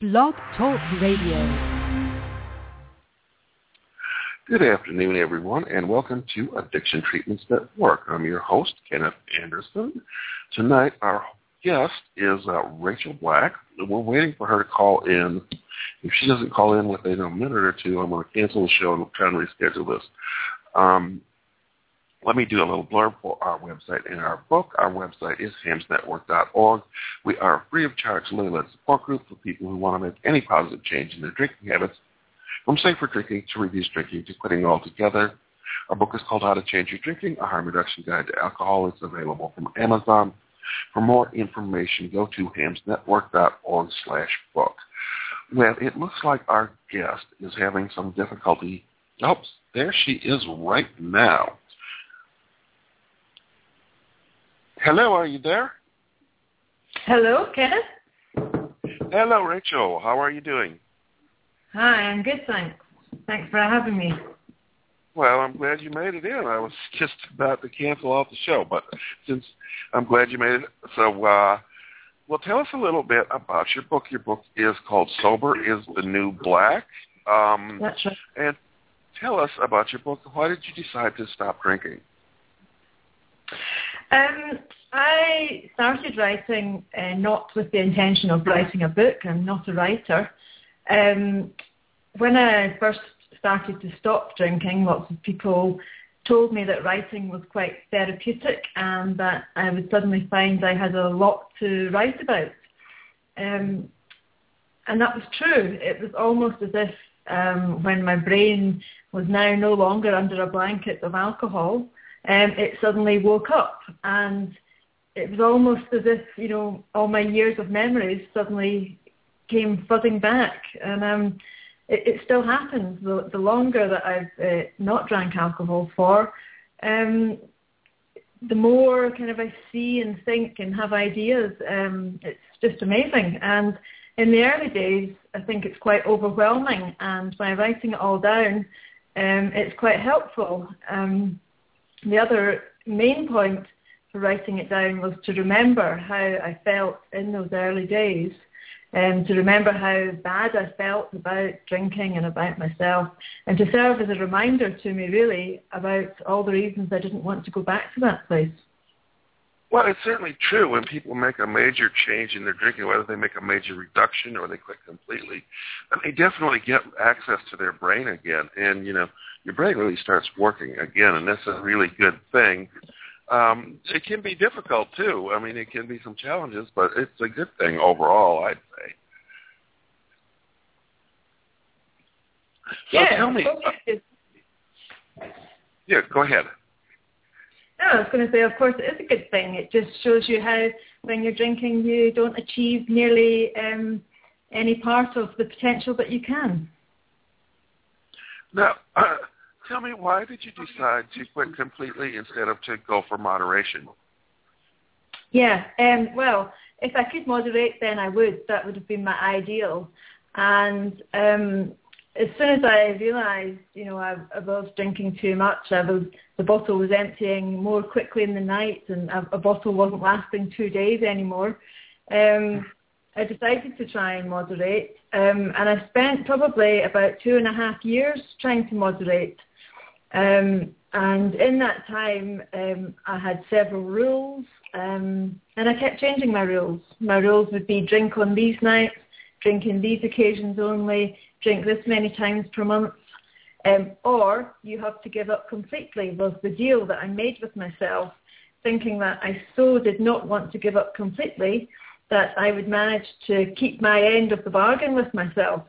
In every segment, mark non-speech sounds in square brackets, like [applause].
Blog Talk Radio. Good afternoon, everyone, and welcome to Addiction Treatments Network. I'm your host, Kenneth Anderson. Tonight, our guest is uh, Rachel Black. We're waiting for her to call in. If she doesn't call in within a minute or two, I'm going to cancel the show and try and reschedule this. Um, let me do a little blurb for our website and our book. Our website is hamsnetwork.org. We are a free of charge lay-led support group for people who want to make any positive change in their drinking habits, from safer drinking to reduce drinking to quitting altogether. Our book is called How to Change Your Drinking, a harm reduction guide to alcohol. It's available from Amazon. For more information, go to hamsnetwork.org slash book. Well, it looks like our guest is having some difficulty. Oops, there she is right now. Hello, are you there? Hello, Kenneth. Hello, Rachel. How are you doing? Hi, I'm good, thanks. Thanks for having me. Well, I'm glad you made it in. I was just about to cancel off the show, but since I'm glad you made it, so uh, well, tell us a little bit about your book. Your book is called "Sober Is the New Black." Um, That's right. And tell us about your book. Why did you decide to stop drinking? Um, I started writing uh, not with the intention of writing a book. I'm not a writer. Um, when I first started to stop drinking, lots of people told me that writing was quite therapeutic and that I would suddenly find I had a lot to write about. Um, and that was true. It was almost as if um, when my brain was now no longer under a blanket of alcohol, um, it suddenly woke up and it was almost as if, you know, all my years of memories suddenly came flooding back. And um, it, it still happens. The, the longer that I've uh, not drank alcohol for, um, the more kind of I see and think and have ideas. Um, it's just amazing. And in the early days, I think it's quite overwhelming. And by writing it all down, um, it's quite helpful. Um, the other main point for writing it down was to remember how I felt in those early days and to remember how bad I felt about drinking and about myself and to serve as a reminder to me really about all the reasons I didn't want to go back to that place. Well, it's certainly true when people make a major change in their drinking, whether they make a major reduction or they quit completely, they definitely get access to their brain again. And, you know, your brain really starts working again, and that's a really good thing. Um, it can be difficult too. I mean, it can be some challenges, but it's a good thing overall, I'd say. So yeah, tell me. Uh, yeah, go ahead. No, I was going to say, of course, it is a good thing. It just shows you how when you're drinking, you don't achieve nearly um, any part of the potential that you can. Now, uh, [clears throat] tell me, why did you decide to quit completely instead of to go for moderation? Yeah, um, well, if I could moderate, then I would. That would have been my ideal. And um, as soon as I realised, you know, I, I, was drinking too much, I was the bottle was emptying more quickly in the night, and a, a bottle wasn't lasting two days anymore. Um, I decided to try and moderate, um, and I spent probably about two and a half years trying to moderate. Um, and in that time, um, I had several rules, um, and I kept changing my rules. My rules would be drink on these nights, drink in these occasions only, drink this many times per month, um, or you have to give up completely was the deal that I made with myself, thinking that I so did not want to give up completely that I would manage to keep my end of the bargain with myself.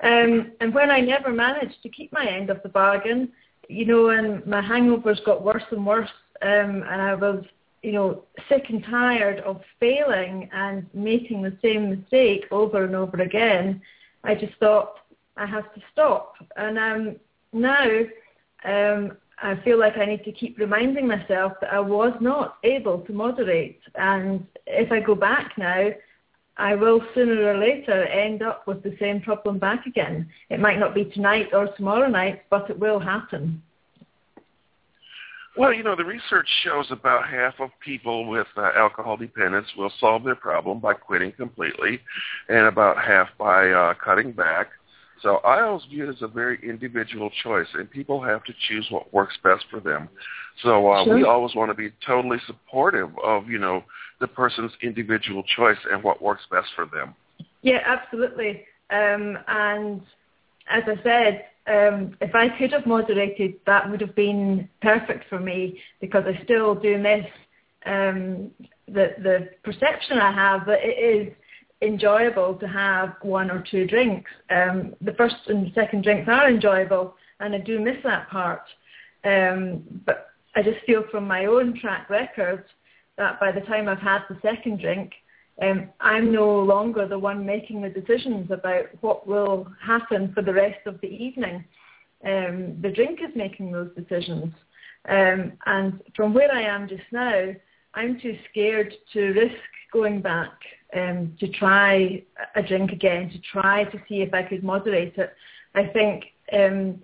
Um, and when I never managed to keep my end of the bargain, you know, and my hangovers got worse and worse, um, and I was, you know, sick and tired of failing and making the same mistake over and over again, I just thought I have to stop. And um, now um, I feel like I need to keep reminding myself that I was not able to moderate. And if I go back now, I will sooner or later end up with the same problem back again. It might not be tonight or tomorrow night, but it will happen. Well, you know, the research shows about half of people with uh, alcohol dependence will solve their problem by quitting completely, and about half by uh, cutting back. So I always view it as a very individual choice, and people have to choose what works best for them. So uh, Sure. we always want to be totally supportive of, you know, the person's individual choice and what works best for them. Yeah, absolutely. Um, and as I said, um, if I could have moderated, that would have been perfect for me because I still do miss um, the the perception I have that it is enjoyable to have one or two drinks. Um, the first and second drinks are enjoyable, and I do miss that part. Um, but I just feel from my own track record that by the time I've had the second drink, um, I'm no longer the one making the decisions about what will happen for the rest of the evening. Um, the drink is making those decisions. Um, and from where I am just now, I'm too scared to risk going back um, to try a drink again, to try to see if I could moderate it. I think um,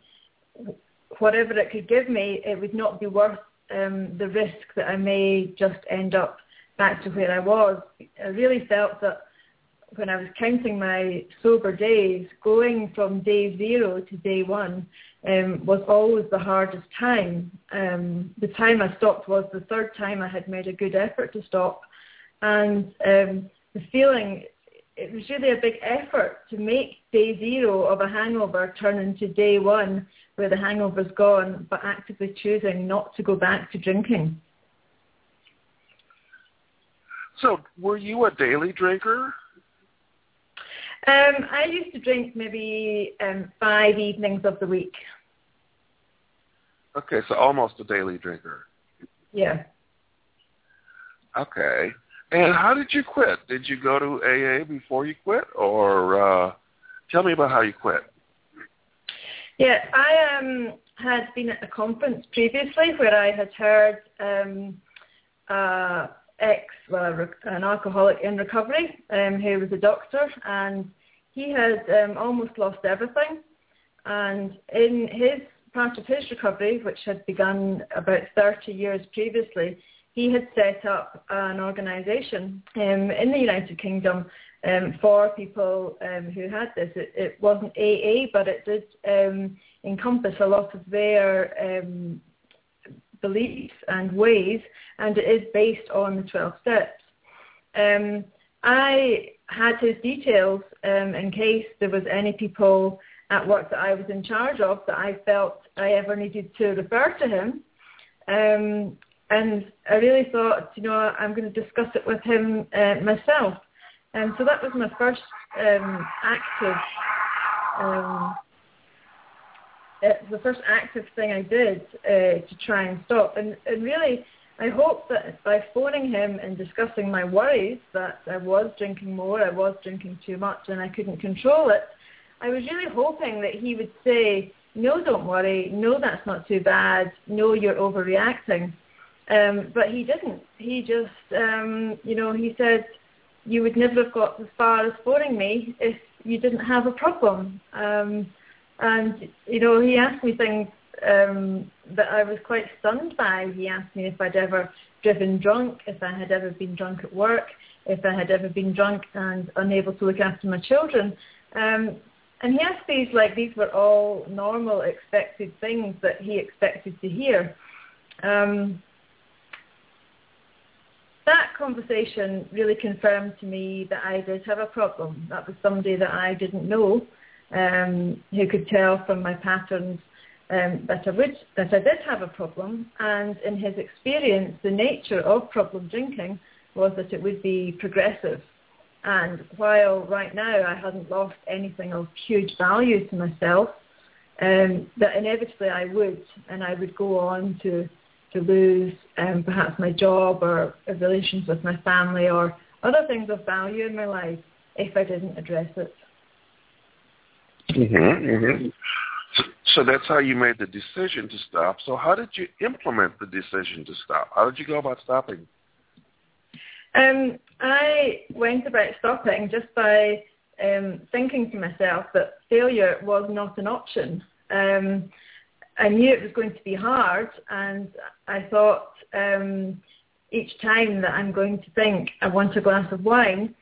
whatever it could give me, it would not be worth um, the risk that I may just end up back to where I was. I really felt that when I was counting my sober days, going from day zero to day one um, was always the hardest time. Um, the time I stopped was the third time I had made a good effort to stop. And um, the feeling, it was really a big effort to make day zero of a hangover turn into day one where the hangover's gone, but actively choosing not to go back to drinking. So were you a daily drinker? Um, I used to drink maybe um, five evenings of the week. Okay, so almost a daily drinker. Yeah. Okay. And how did you quit? Did you go to AA before you quit, or uh, tell me about how you quit? Yeah, I um, had been at a conference previously where I had heard um, uh, ex, well, an alcoholic in recovery um, who was a doctor, and he had um, almost lost everything. And in his part of his recovery, which had begun about 30 years previously, he had set up an organisation um, in the United Kingdom um, for people um, who had this. It, it wasn't AA, but it did um, encompass a lot of their um, beliefs and ways, and it is based on the 12 steps. Um, I had his details um, in case there was any people at work that I was in charge of that I felt I ever needed to refer to him. Um, and I really thought, you know, I'm going to discuss it with him uh, myself. And so that was my first um, active, um, it was the first active thing I did uh, to try and stop. And, and really, I hope that by phoning him and discussing my worries that I was drinking more, I was drinking too much, and I couldn't control it, I was really hoping that he would say, no, don't worry, no, that's not too bad, no, you're overreacting. Um, but he didn't. He just, um, you know, he said, you would never have got as far as phoning me if you didn't have a problem. Um, and, you know, he asked me things um, that I was quite stunned by. He asked me if I'd ever driven drunk, if I had ever been drunk at work, if I had ever been drunk and unable to look after my children. Um, and he asked these like these were all normal, expected things that he expected to hear. Um, that conversation really confirmed to me that I did have a problem. That was somebody that I didn't know um, who could tell from my patterns um, that I would that I did have a problem. And in his experience, the nature of problem drinking was that it would be progressive. And while right now I hadn't lost anything of huge value to myself, um, that inevitably I would, and I would go on to to lose um, perhaps my job or relations with my family or other things of value in my life if I didn't address it. Mm-hmm, mm-hmm. So, so that's how you made the decision to stop. So how did you implement the decision to stop? How did you go about stopping? Um, I went about stopping just by um, thinking to myself that failure was not an option. Um, I knew it was going to be hard, and I thought um, each time that I'm going to think I want a glass of wine,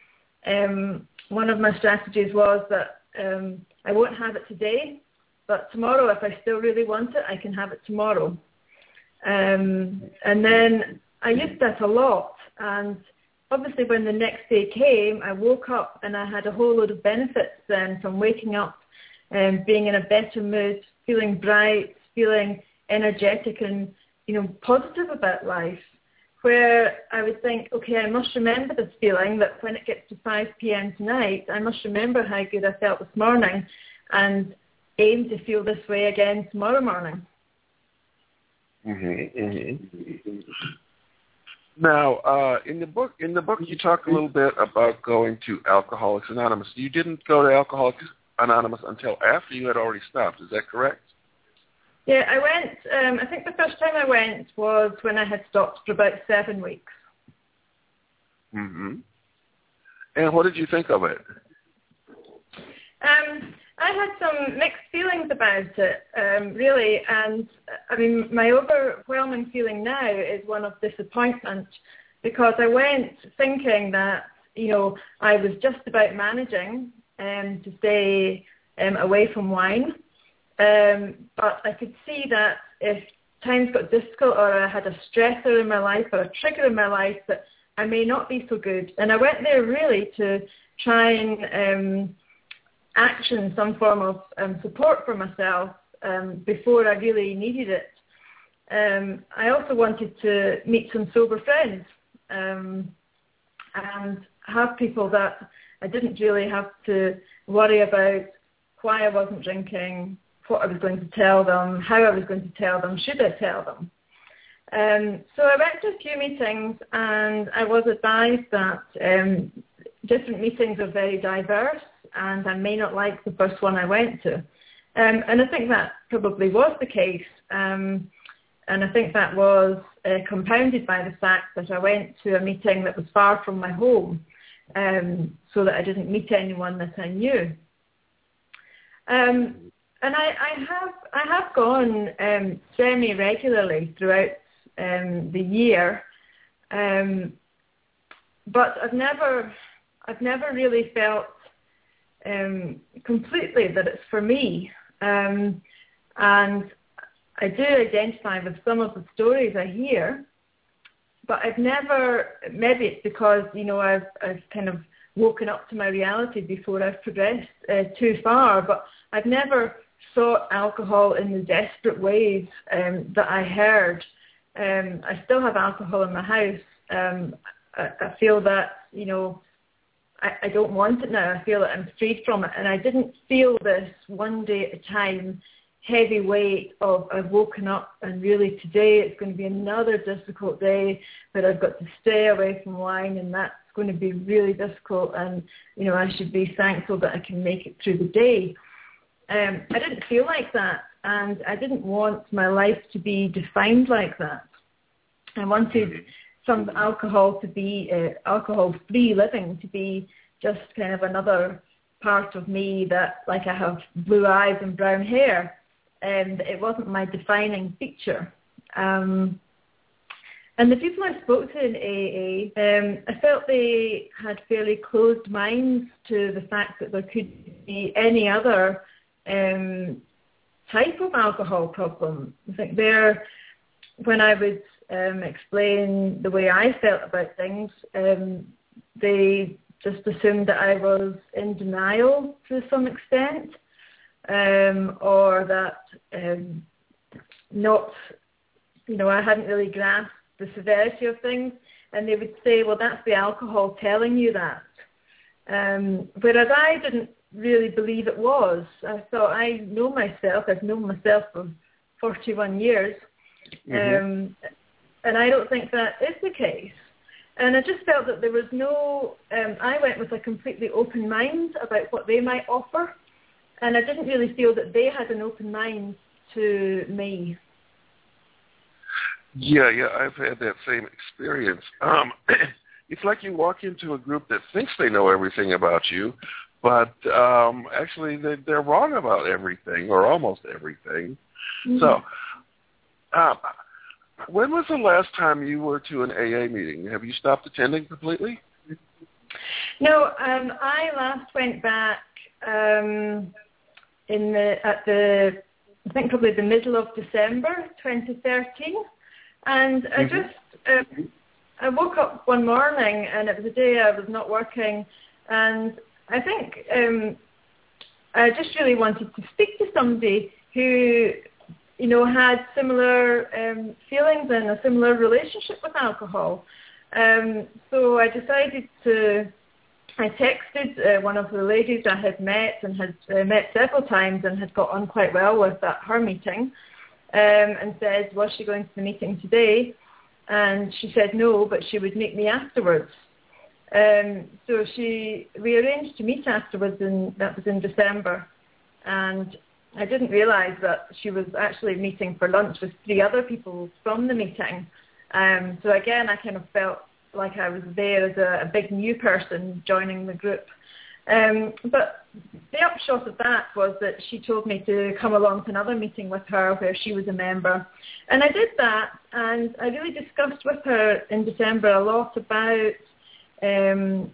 um, one of my strategies was that um, I won't have it today, but tomorrow, if I still really want it, I can have it tomorrow. Um, and then I used that a lot, and obviously when the next day came, I woke up and I had a whole load of benefits then from waking up and being in a better mood, feeling bright, feeling energetic and, you know, positive about life. Where I would think, okay, I must remember this feeling that when it gets to 5 p.m. tonight, I must remember how good I felt this morning and aim to feel this way again tomorrow morning. Mm-hmm, mm-hmm. Now, uh, in the book, in the book, you talk a little bit about going to Alcoholics Anonymous. You didn't go to Alcoholics Anonymous until after you had already stopped. Is that correct? Yeah, I went. Um, I think the first time I went was when I had stopped for about seven weeks. Mhm. And what did you think of it? Um, I had some mixed feelings about it, um, really, and I mean, my overwhelming feeling now is one of disappointment because I went thinking that you know I was just about managing um, to stay um, away from wine, um, but I could see that if times got difficult or I had a stressor in my life or a trigger in my life that I may not be so good, and I went there really to try and um, action, some form of um, support for myself um, before I really needed it. Um, I also wanted to meet some sober friends um, and have people that I didn't really have to worry about why I wasn't drinking, what I was going to tell them, how I was going to tell them, should I tell them. Um, so I went to a few meetings and I was advised that um, different meetings are very diverse and I may not like the first one I went to. Um, and I think that probably was the case. Um, and I think that was uh, compounded by the fact that I went to a meeting that was far from my home um, so that I didn't meet anyone that I knew. Um, and I, I have I have gone um, semi regularly throughout um, the year, um, but I've never I've never really felt um, completely that it's for me. Um, and I do identify with some of the stories I hear, but I've never, maybe it's because, you know, I've, I've kind of woken up to my reality before I've progressed uh, too far, but I've never sought alcohol in the desperate ways um, that I heard. Um, I still have alcohol in my house. Um, I, I feel that, you know, I, I don't want it now. I feel that I'm freed from it. And I didn't feel this one day at a time heavy weight of I've woken up and really today it's going to be another difficult day but I've got to stay away from wine and that's going to be really difficult and you know I should be thankful that I can make it through the day. Um, I didn't feel like that and I didn't want my life to be defined like that. I wanted mm-hmm some alcohol to be uh, alcohol-free living to be just kind of another part of me that, like I have blue eyes and brown hair, and it wasn't my defining feature. Um, and the people I spoke to in AA, um, I felt they had fairly closed minds to the fact that there could be any other um, type of alcohol problem. I think there, when I would um, explain the way I felt about things, um, they just assumed that I was in denial to some extent, um, or that um, not, you know, I hadn't really grasped the severity of things, and they would say, well, that's the alcohol telling you that. Um, whereas I didn't really believe it was. I thought I know myself. I've known myself for 41 years. Mm-hmm. Um, and I don't think that is the case. And I just felt that there was no, um, I went with a completely open mind about what they might offer. And I didn't really feel that they had an open mind to me. Yeah, yeah, I've had that same experience. Um, [clears throat] it's like you walk into a group that thinks they know everything about you, but um, actually they're, they're wrong about everything or almost everything. Mm-hmm. So, um, when was the last time you were to an AA meeting? Have you stopped attending completely? No, um, I last went back um, in the at the I think probably the middle of December 2013, and I mm-hmm. just uh, I woke up one morning and it was a day I was not working, and I think um, I just really wanted to speak to somebody who you know had similar um, feelings and a similar relationship with alcohol. Um, so I decided to I texted uh, one of the ladies I had met and had uh, met several times and had got on quite well with at her meeting um, and said, was she going to the meeting today? And she said no, but she would meet me afterwards. Um, so she, we arranged to meet afterwards and that was in December. And I didn't realise that she was actually meeting for lunch with three other people from the meeting. Um, so again, I kind of felt like I was there as a, a big new person joining the group. Um, but the upshot of that was that she told me to come along to another meeting with her where she was a member. And I did that and I really discussed with her in December a lot about um,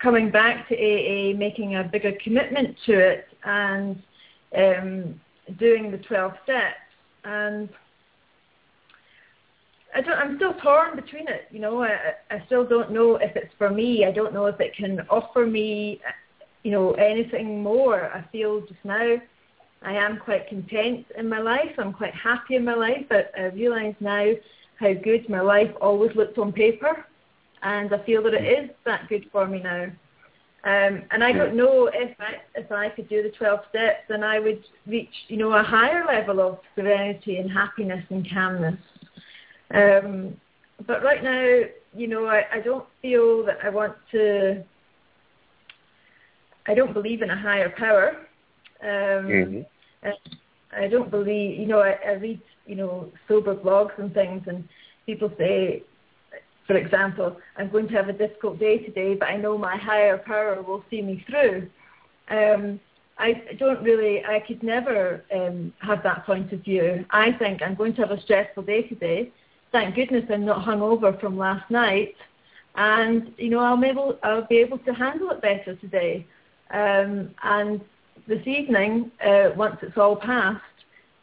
coming back to AA, making a bigger commitment to it and um, doing the 12 steps. And I don't, I'm still torn between it. You know, I, I still don't know if it's for me. I don't know if it can offer me, you know, anything more. I feel just now I am quite content in my life. I'm quite happy in my life. But I realise now how good my life always looked on paper, and I feel that it is that good for me now. Um, and I don't know if I if I could do the 12 steps, then I would reach, you know, a higher level of serenity and happiness and calmness. Um, but right now, you know, I, I don't feel that I want to. I don't believe in a higher power. Um, mm-hmm. I don't believe, you know, I, I read, you know, sober blogs and things, and people say, for example, I'm going to have a difficult day today, but I know my higher power will see me through. Um, I don't really, I could never um, have that point of view. I think I'm going to have a stressful day today, thank goodness I'm not hungover from last night, and you know I'll able I'll be able to handle it better today. Um, and this evening, uh, once it's all passed,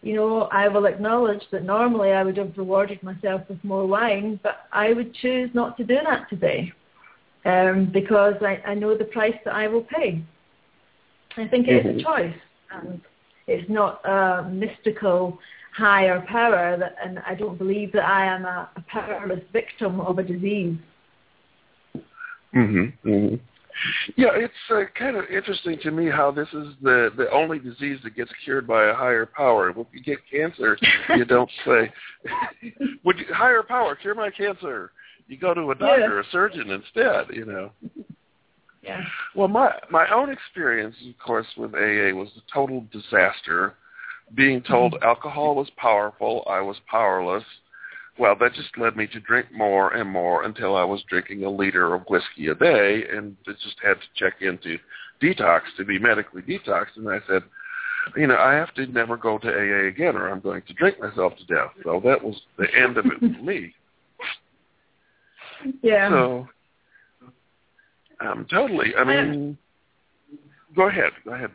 you know I will acknowledge that normally I would have rewarded myself with more wine, but I would choose not to do that today um, because I, I know the price that I will pay. I think mm-hmm. is a choice, and it's not a mystical higher power, that, and I don't believe that I am a, a powerless victim of a disease. Mhm. Mhm. Yeah, it's uh, kind of interesting to me how this is the the only disease that gets cured by a higher power. If you get cancer, you don't [laughs] say, [laughs] "Would you, higher power cure my cancer?" You go to a doctor, yeah. a surgeon instead. You know. Yeah. Well, my my own experience, of course, with AA was a total disaster being told mm-hmm. alcohol was powerful, I was powerless. Well, that just led me to drink more and more until I was drinking a liter of whiskey a day and just had to check into detox to be medically detoxed. And I said, you know, I have to never go to AA again or I'm going to drink myself to death. So that was the end of it for me. [laughs] Yeah. So, um, totally. I mean, go ahead. Go ahead.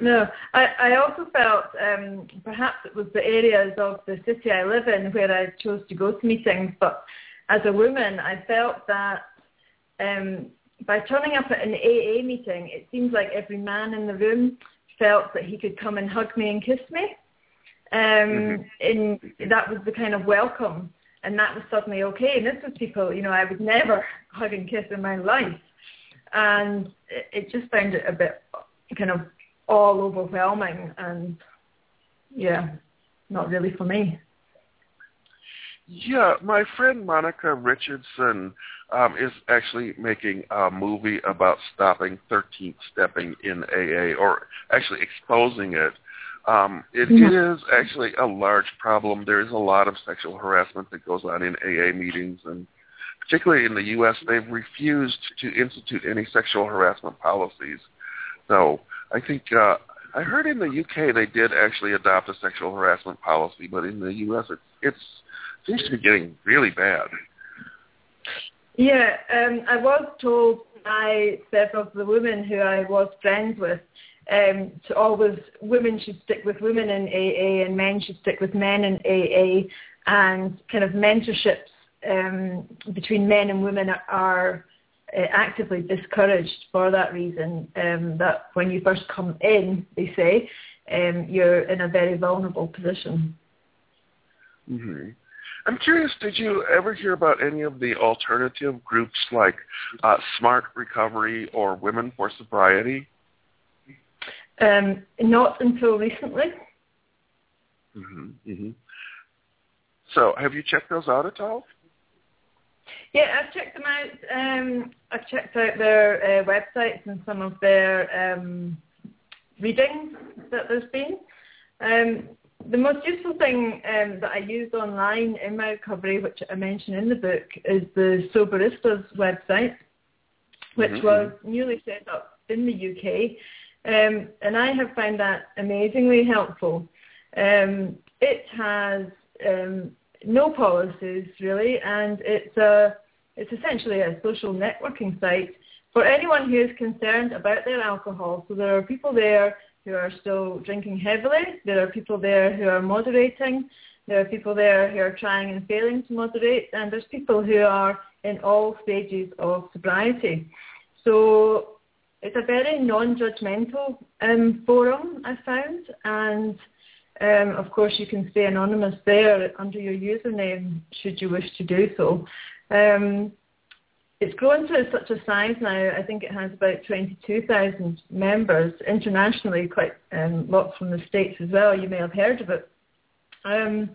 No, I, I also felt um, perhaps it was the areas of the city I live in where I chose to go to meetings, but as a woman, I felt that um, by turning up at an AA meeting, it seems like every man in the room felt that he could come and hug me and kiss me. Um, mm-hmm. and that was the kind of welcome, and that was suddenly okay. And this was people, you know, I would never [laughs] hug and kiss in my life, and it, it just found it a bit kind of all overwhelming and yeah, not really for me. Yeah, my friend Monica Richardson um, is actually making a movie about stopping 13th stepping in AA, or actually exposing it. Um, it mm-hmm. is actually a large problem. There is a lot of sexual harassment that goes on in AA meetings, and particularly in the U.S., they've refused to institute any sexual harassment policies. So I think uh, I heard in the UK they did actually adopt a sexual harassment policy, but in the US it it's, seems to be getting really bad. Yeah, um, I was told by several of the women who I was friends with um, to always women should stick with women in AA and men should stick with men in AA, and kind of mentorships um, between men and women are actively discouraged for that reason. Um, that when you first come in, they say, um, you're in a very vulnerable position. Mm-hmm. I'm curious, did you ever hear about any of the alternative groups like uh, Smart Recovery or Women for Sobriety? Um, not until recently. Mm-hmm, mm-hmm. So have you checked those out at all? Yeah, I've checked them out. Um, I've checked out their uh, websites and some of their um, readings that there's been. Um, the most useful thing um, that I used online in my recovery, which I mention in the book, is the Soberistas website, which mm-hmm. was newly set up in the UK. Um, and I have found that amazingly helpful. Um, it has um, no policies really, and it's a it's essentially a social networking site for anyone who is concerned about their alcohol. So there are people there who are still drinking heavily. There are people there who are moderating. There are people there who are trying and failing to moderate. And there's people who are in all stages of sobriety. So it's a very non-judgmental um, forum, I found. And um, of course, you can stay anonymous there under your username should you wish to do so. Um, it's grown to such a size now. I think it has about 22,000 members internationally, quite um, lots from the States as well. You may have heard of it. Um,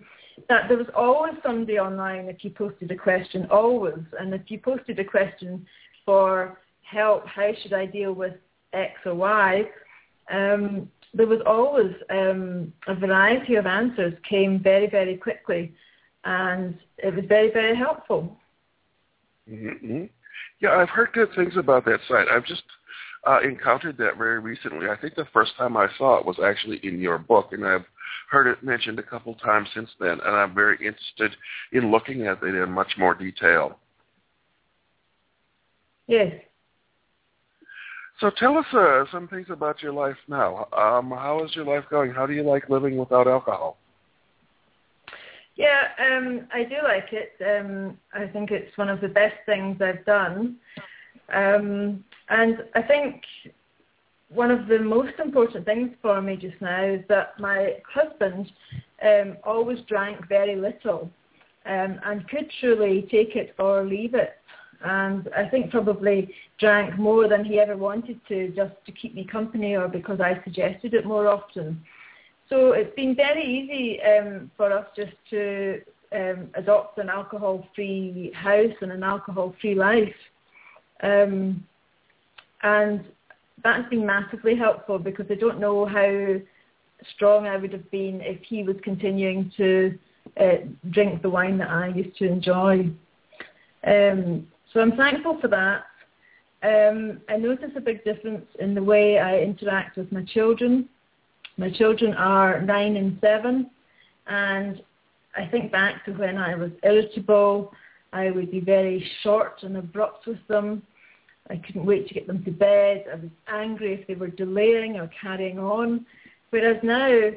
that there was always somebody online if you posted a question, always. And if you posted a question for help, how should I deal with X or Y, um, there was always um, a variety of answers came very, very quickly. And it was very, very helpful. Mm-hmm. Yeah, I've heard good things about that site. I've just uh, encountered that very recently. I think the first time I saw it was actually in your book, and I've heard it mentioned a couple times since then, and I'm very interested in looking at it in much more detail. Yes. So tell us uh, some things about your life now. Um, how is your life going? How do you like living without alcohol? Yeah, um, I do like it. Um, I think it's one of the best things I've done. Um, and I think one of the most important things for me just now is that my husband um, always drank very little um, and could truly take it or leave it. And I think probably drank more than he ever wanted to just to keep me company or because I suggested it more often. So it's been very easy um, for us just to um, adopt an alcohol-free house and an alcohol-free life. Um, and that's been massively helpful because I don't know how strong I would have been if he was continuing to uh, drink the wine that I used to enjoy. Um, so I'm thankful for that. Um, I notice a big difference in the way I interact with my children. My children are nine and seven, and I think back to when I was irritable. I would be very short and abrupt with them. I couldn't wait to get them to bed. I was angry if they were delaying or carrying on. Whereas now,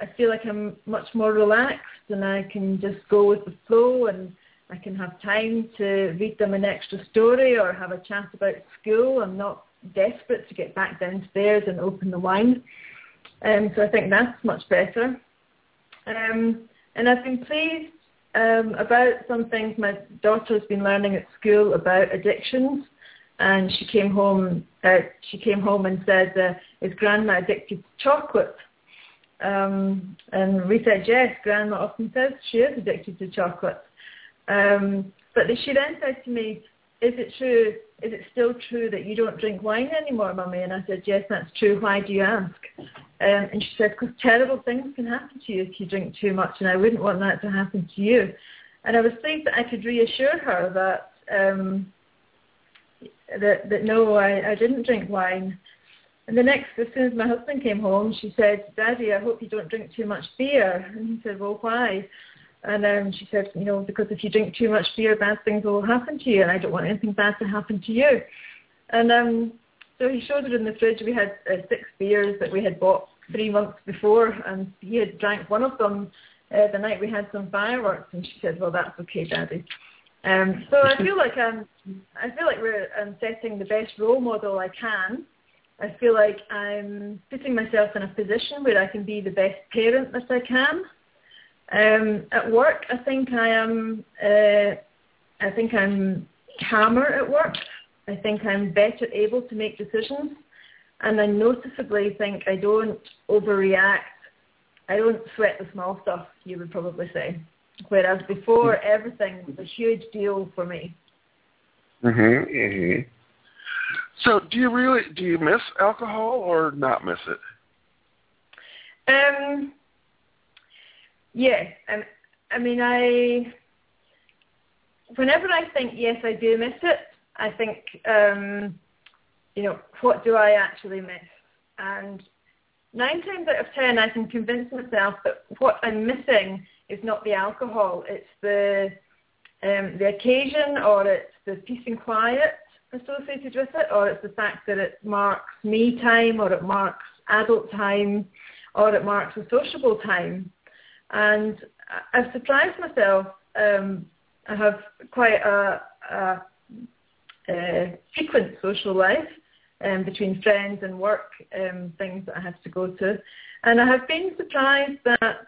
I feel like I'm much more relaxed and I can just go with the flow and I can have time to read them an extra story or have a chat about school. I'm not desperate to get back downstairs and open the wine. Um, so I think that's much better. Um, and I've been pleased um, about some things my daughter has been learning at school about addictions. And she came home. Uh, she came home and said, uh, "Is Grandma addicted to chocolate?" Um, and we said, "Yes." Grandma often says she is addicted to chocolate. Um, but she then said to me, "Is it true is it still true that you don't drink wine anymore, Mummy? And I said, yes, that's true. Why do you ask? Um, and she said, because terrible things can happen to you if you drink too much, and I wouldn't want that to happen to you. And I was pleased that I could reassure her that um, that, that no, I, I didn't drink wine. And the next, as soon as my husband came home, she said, Daddy, I hope you don't drink too much beer. And he said, well, why? And um, she said, you know, because if you drink too much beer, bad things will happen to you, and I don't want anything bad to happen to you. And um, so he showed her in the fridge. We had uh, six beers that we had bought three months before, and he had drank one of them uh, the night we had some fireworks. And she said, "Well, that's okay, Daddy." Um, so I feel like I'm, I feel like we're I'm setting the best role model I can. I feel like I'm putting myself in a position where I can be the best parent that I can. Um, at work, I think I am. Uh, I think I'm calmer at work. I think I'm better able to make decisions, and I noticeably think I don't overreact. I don't sweat the small stuff. You would probably say, whereas before everything was a huge deal for me. Mhm. Mhm. So, do you really do you miss alcohol or not miss it? Um. Yeah, I, I mean, I. Whenever I think yes, I do miss it. I think, um, you know, what do I actually miss? And nine times out of ten, I can convince myself that what I'm missing is not the alcohol. It's the um, the occasion, or it's the peace and quiet associated with it, or it's the fact that it marks me time, or it marks adult time, or it marks a sociable time. And I've surprised myself. Um, I have quite a, a, a frequent social life um, between friends and work um, things that I have to go to, and I have been surprised that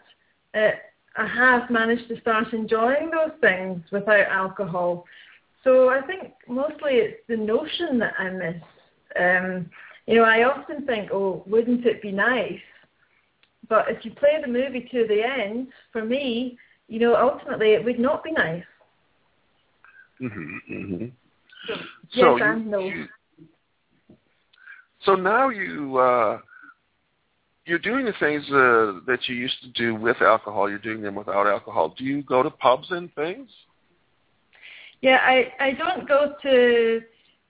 uh, I have managed to start enjoying those things without alcohol. So I think mostly it's the notion that I miss. Um, you know, I often think, oh, wouldn't it be nice but if you play the movie to the end, for me, you know, ultimately it would not be nice. Mhm. Mhm. So, So yes you- you- So now you uh, you're doing the things uh, that you used to do with alcohol. You're doing them without alcohol. Do you go to pubs and things? Yeah, I, I don't go to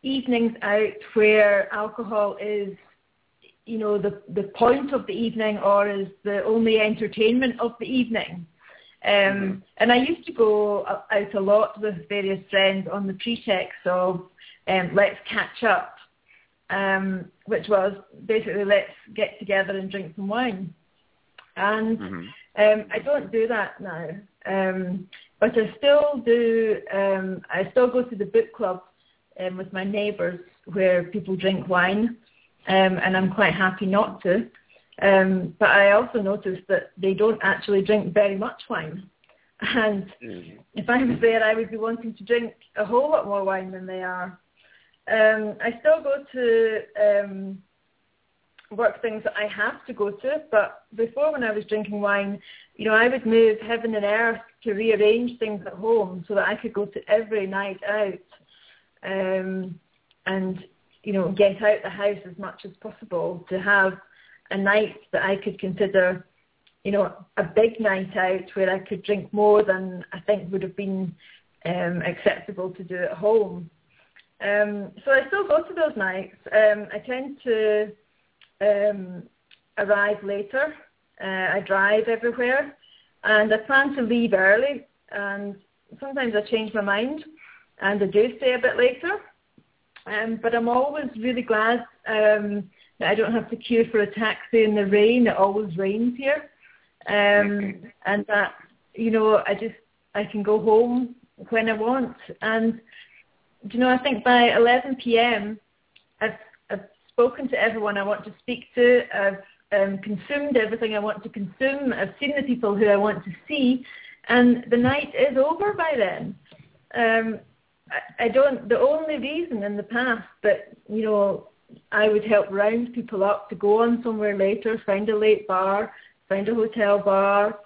evenings out where alcohol is, you know, the, the point of the evening or is the only entertainment of the evening. Um, Mhm. And I used to go out a lot with various friends on the pretext of um, let's catch up, um, which was basically let's get together and drink some wine. And Mhm. um, I don't do that now, um, but I still do. Um, I still go to the book club um, with my neighbours where people drink wine, um, and I'm quite happy not to. Um, but I also noticed that they don't actually drink very much wine, and Mhm. if I was there, I would be wanting to drink a whole lot more wine than they are. Um, I still go to um, work things that I have to go to, but before when I was drinking wine, you know, I would move heaven and earth to rearrange things at home so that I could go to every night out um, and, you know, get out the house as much as possible to have a night that I could consider you know, a big night out where I could drink more than I think would have been um, acceptable to do at home. Um, so I still go to those nights. Um, I tend to um, arrive later. Uh, I drive everywhere, and I plan to leave early. And sometimes I change my mind, and I do stay a bit later. Um, but I'm always really glad um, I don't have to queue for a taxi in the rain. It always rains here um, and that you know I just I can go home when I want. And you know I think by 11 p.m. I've I've spoken to everyone I want to speak to. I've um, consumed everything I want to consume. I've seen the people who I want to see, and the night is over by then. Um, I, I don't. The only reason in the past that you know I would help round people up to go on somewhere later, find a late bar, find a hotel bar,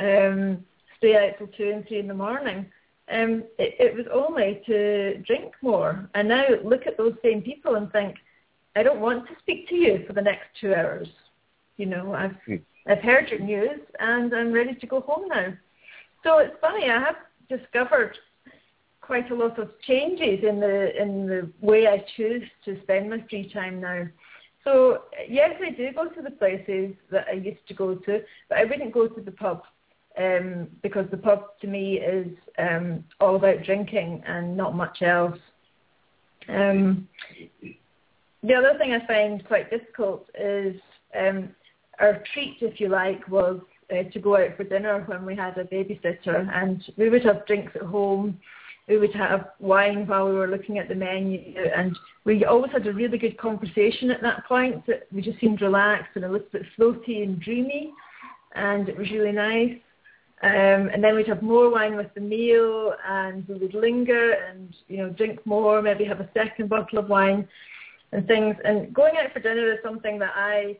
um, stay out till two and three in the morning. Um, it, it was only to drink more. And now look at those same people and think, I don't want to speak to you for the next two hours. You know, I've Hmm. I've heard your news and I'm ready to go home now. So it's funny. I have discovered quite a lot of changes in the in the way I choose to spend my free time now. So yes, I do go to the places that I used to go to, but I wouldn't go to the pub um, because the pub to me is um, all about drinking and not much else. Um, the other thing I find quite difficult is um, our treat, if you like, was uh, to go out for dinner when we had a babysitter, and we would have drinks at home. We would have wine while we were looking at the menu, and we always had a really good conversation at that point. We just seemed relaxed and a little bit floaty and dreamy, and it was really nice. Um, and then we'd have more wine with the meal, and we would linger and you know drink more, maybe have a second bottle of wine, and things. And going out for dinner is something that I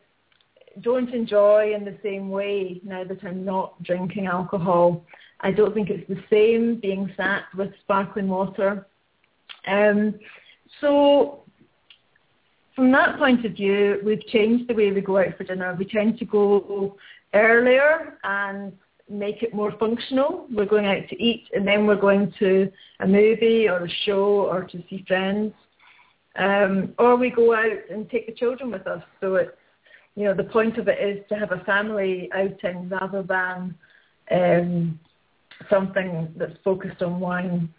don't enjoy in the same way now that I'm not drinking alcohol. I don't think it's the same being sat with sparkling water. Um, so from that point of view, we've changed the way we go out for dinner. We tend to go earlier and make it more functional. We're going out to eat and then we're going to a movie or a show or to see friends. Um, or we go out and take the children with us. So it's you know, the point of it is to have a family outing rather than um, something that's focused on wine.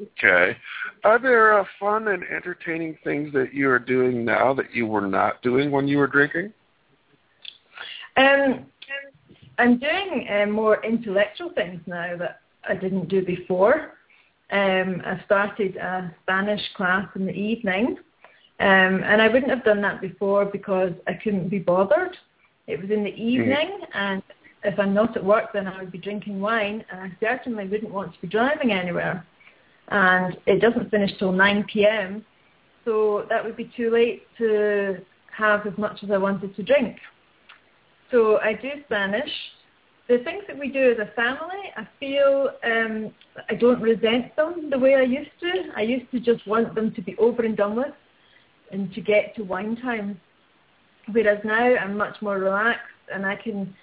Okay. Are there uh, fun and entertaining things that you are doing now that you were not doing when you were drinking? Um, I'm doing uh, more intellectual things now that I didn't do before. Um, I started a Spanish class in the evening um, and I wouldn't have done that before because I couldn't be bothered. It was in the evening, mm. and if I'm not at work, then I would be drinking wine, and I certainly wouldn't want to be driving anywhere. And it doesn't finish till 9 p.m., so that would be too late to have as much as I wanted to drink. So I do Spanish. The things that we do as a family, I feel um, I don't resent them the way I used to. I used to just want them to be over and done with and to get to wine time. Whereas now I'm much more relaxed and I can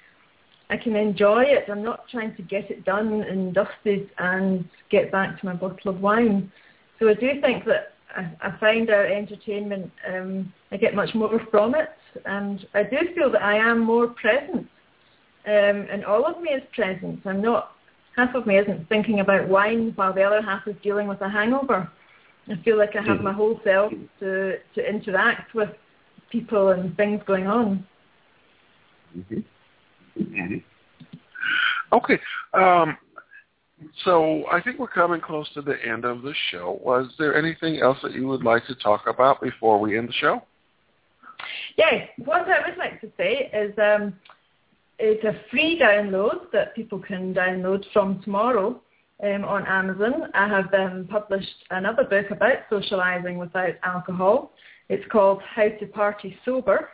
I can enjoy it. I'm not trying to get it done and dusted and get back to my bottle of wine. So I do think that I, I find our entertainment, um, I get much more from it. And I do feel that I am more present. Um, and all of me is present. I'm not, half of me isn't thinking about wine while the other half is dealing with a hangover. I feel like I have my whole self to, to interact with people and things going on. Mm-hmm. Mm-hmm. Okay. Um, so I think we're coming close to the end of the show. Was there anything else that you would like to talk about before we end the show? Yes. What I would like to say is um, it's a free download that people can download from tomorrow um, on Amazon. I have um, published another book about socialising without alcohol. It's called How to Party Sober,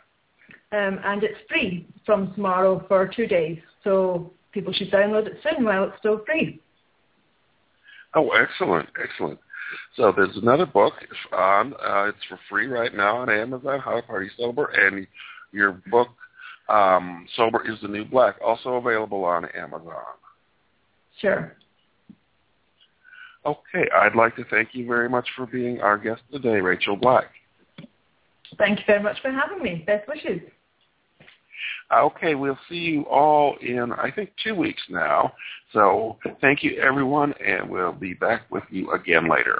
um, and it's free from tomorrow for two days. So people should download it soon while it's still free. Oh, excellent, excellent. So there's another book on. Uh, it's for free right now on Amazon. How to Party Sober, and your book, um, Sober is the New Black, also available on Amazon. Sure. Okay, I'd like to thank you very much for being our guest today, Rachel Black. Thank you very much for having me. Best wishes. Uh, okay, we'll see you all in, I think, two weeks now. So thank you, everyone, and we'll be back with you again later.